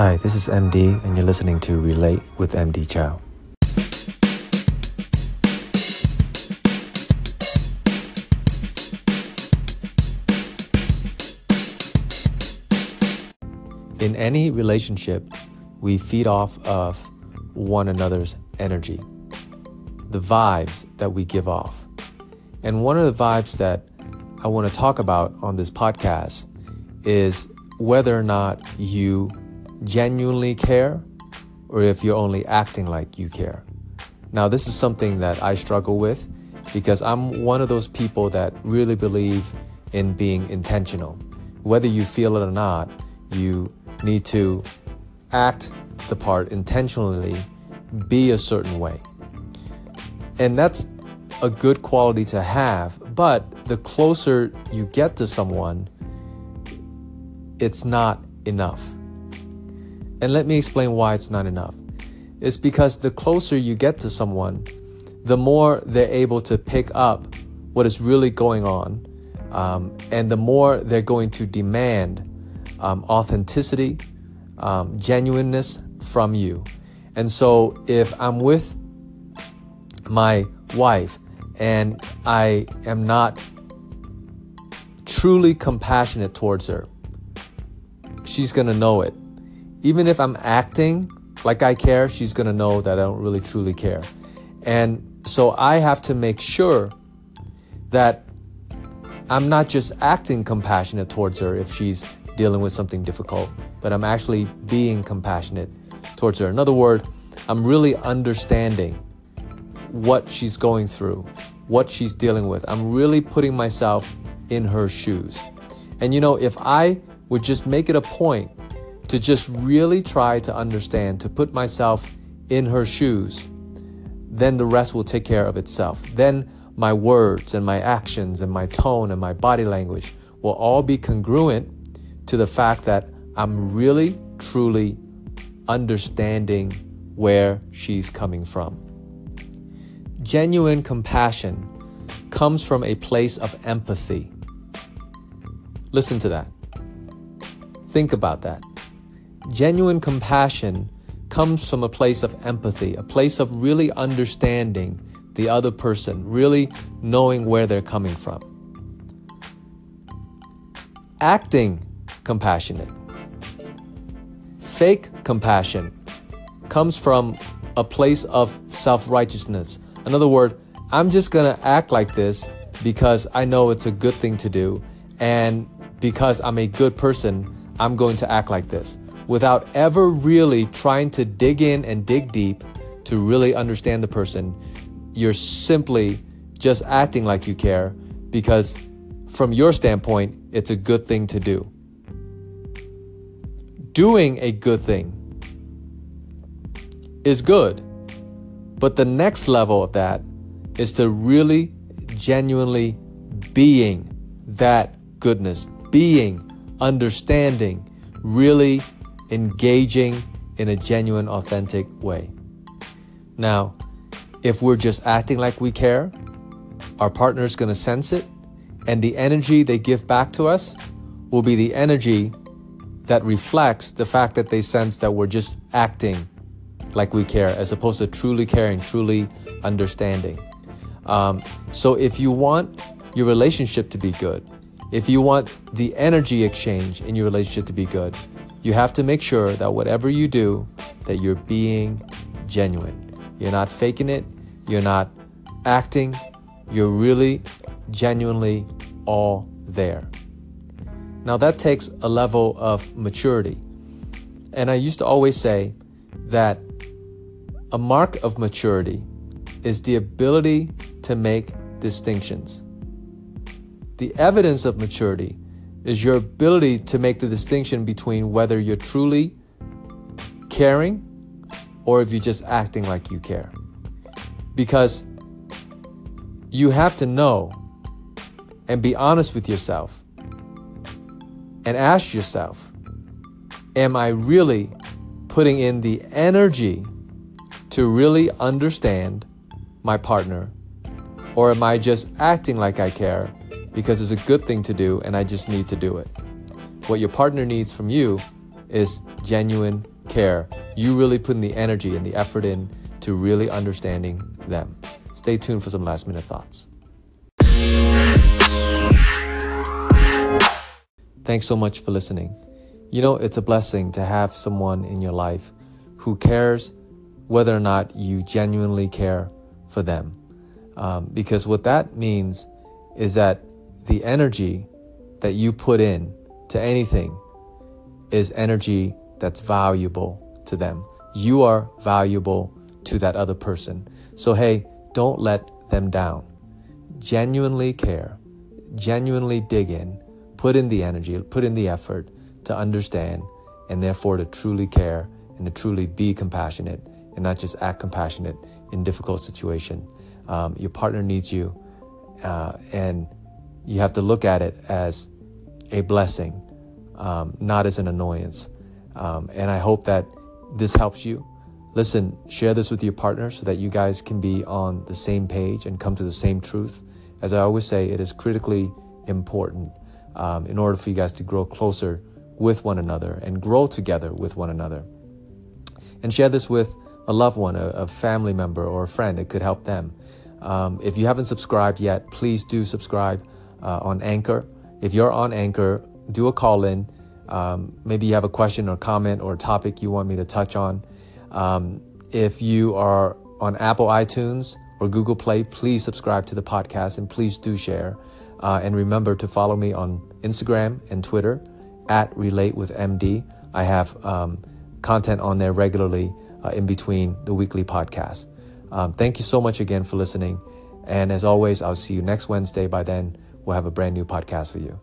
Hi, this is MD, and you're listening to Relate with MD Chow. In any relationship, we feed off of one another's energy, the vibes that we give off. And one of the vibes that I want to talk about on this podcast is whether or not you genuinely care or if you're only acting like you care. Now, this is something that I struggle with because I'm one of those people that really believe in being intentional. Whether you feel it or not, you need to act the part intentionally, be a certain way. And that's a good quality to have, but the closer you get to someone, it's not enough. And let me explain why it's not enough. It's because the closer you get to someone, the more they're able to pick up what is really going on, um, and the more they're going to demand um, authenticity, um, genuineness from you. And so if I'm with my wife and I am not truly compassionate towards her, she's gonna know it even if I'm acting like I care, she's gonna know that I don't really truly care. And so I have to make sure that I'm not just acting compassionate towards her if she's dealing with something difficult, but I'm actually being compassionate towards her. In other words, I'm really understanding what she's going through, what she's dealing with. I'm really putting myself in her shoes. And you know, if I would just make it a point to just really try to understand, to put myself in her shoes, then the rest will take care of itself. Then my words and my actions and my tone and my body language will all be congruent to the fact that I'm really, truly understanding where she's coming from. Genuine compassion comes from a place of empathy. Listen to that. Think about that. Genuine compassion comes from a place of empathy, a place of really understanding the other person, really knowing where they're coming from. Acting compassionate, fake compassion comes from a place of self righteousness. In other words, I'm just gonna act like this because I know it's a good thing to do, and because I'm a good person, I'm going to act like this without ever really trying to dig in and dig deep to really understand the person. You're simply just acting like you care because, from your standpoint, it's a good thing to do. Doing a good thing is good, but the next level of that is to really genuinely being that goodness, being understanding, really engaging in a genuine, authentic way. Now, if we're just acting like we care, our partner is going to sense it, and the energy they give back to us will be the energy that reflects the fact that they sense that we're just acting like we care, as opposed to truly caring, truly understanding. Um, so, if you want your relationship to be good, if you want the energy exchange in your relationship to be good, you have to make sure that whatever you do, that you're being genuine. You're not faking it, you're not acting, you're really genuinely all there. Now that takes a level of maturity. And I used to always say that a mark of maturity is the ability to make distinctions. The evidence of maturity is your ability to make the distinction between whether you're truly caring or if you're just acting like you care. Because you have to know and be honest with yourself and ask yourself Am I really putting in the energy to really understand my partner? Or am I just acting like I care because it's a good thing to do and I just need to do it. What your partner needs from you is genuine care. You really putting the energy and the effort in to really understanding them. Stay tuned for some last minute thoughts. Thanks so much for listening. You know, it's a blessing to have someone in your life who cares whether or not you genuinely care for them. Um, because what that means is that the energy that you put in to anything is energy that's valuable to them. You are valuable to that other person. So, hey, don't let them down. Genuinely care, genuinely dig in, put in the energy, put in the effort to understand, and therefore to truly care and to truly be compassionate and not just act compassionate in difficult situation. Um, your partner needs you, uh, and you have to look at it as a blessing, um, not as an annoyance. Um, and I hope that this helps you. Listen, share this with your partner so that you guys can be on the same page and come to the same truth. As I always say, it is critically important um, in order for you guys to grow closer with one another and grow together with one another. And share this with a loved one, a, a family member, or a friend. It could help them. Um, if you haven't subscribed yet, please do subscribe uh, on Anchor. If you're on Anchor, do a call in. Um, maybe you have a question or comment or a topic you want me to touch on. Um, if you are on Apple iTunes or Google Play, please subscribe to the podcast and please do share. Uh, and remember to follow me on Instagram and Twitter at Relate with MD. I have um, content on there regularly uh, in between the weekly podcast. Um, thank you so much again for listening. And as always, I'll see you next Wednesday. By then, we'll have a brand new podcast for you.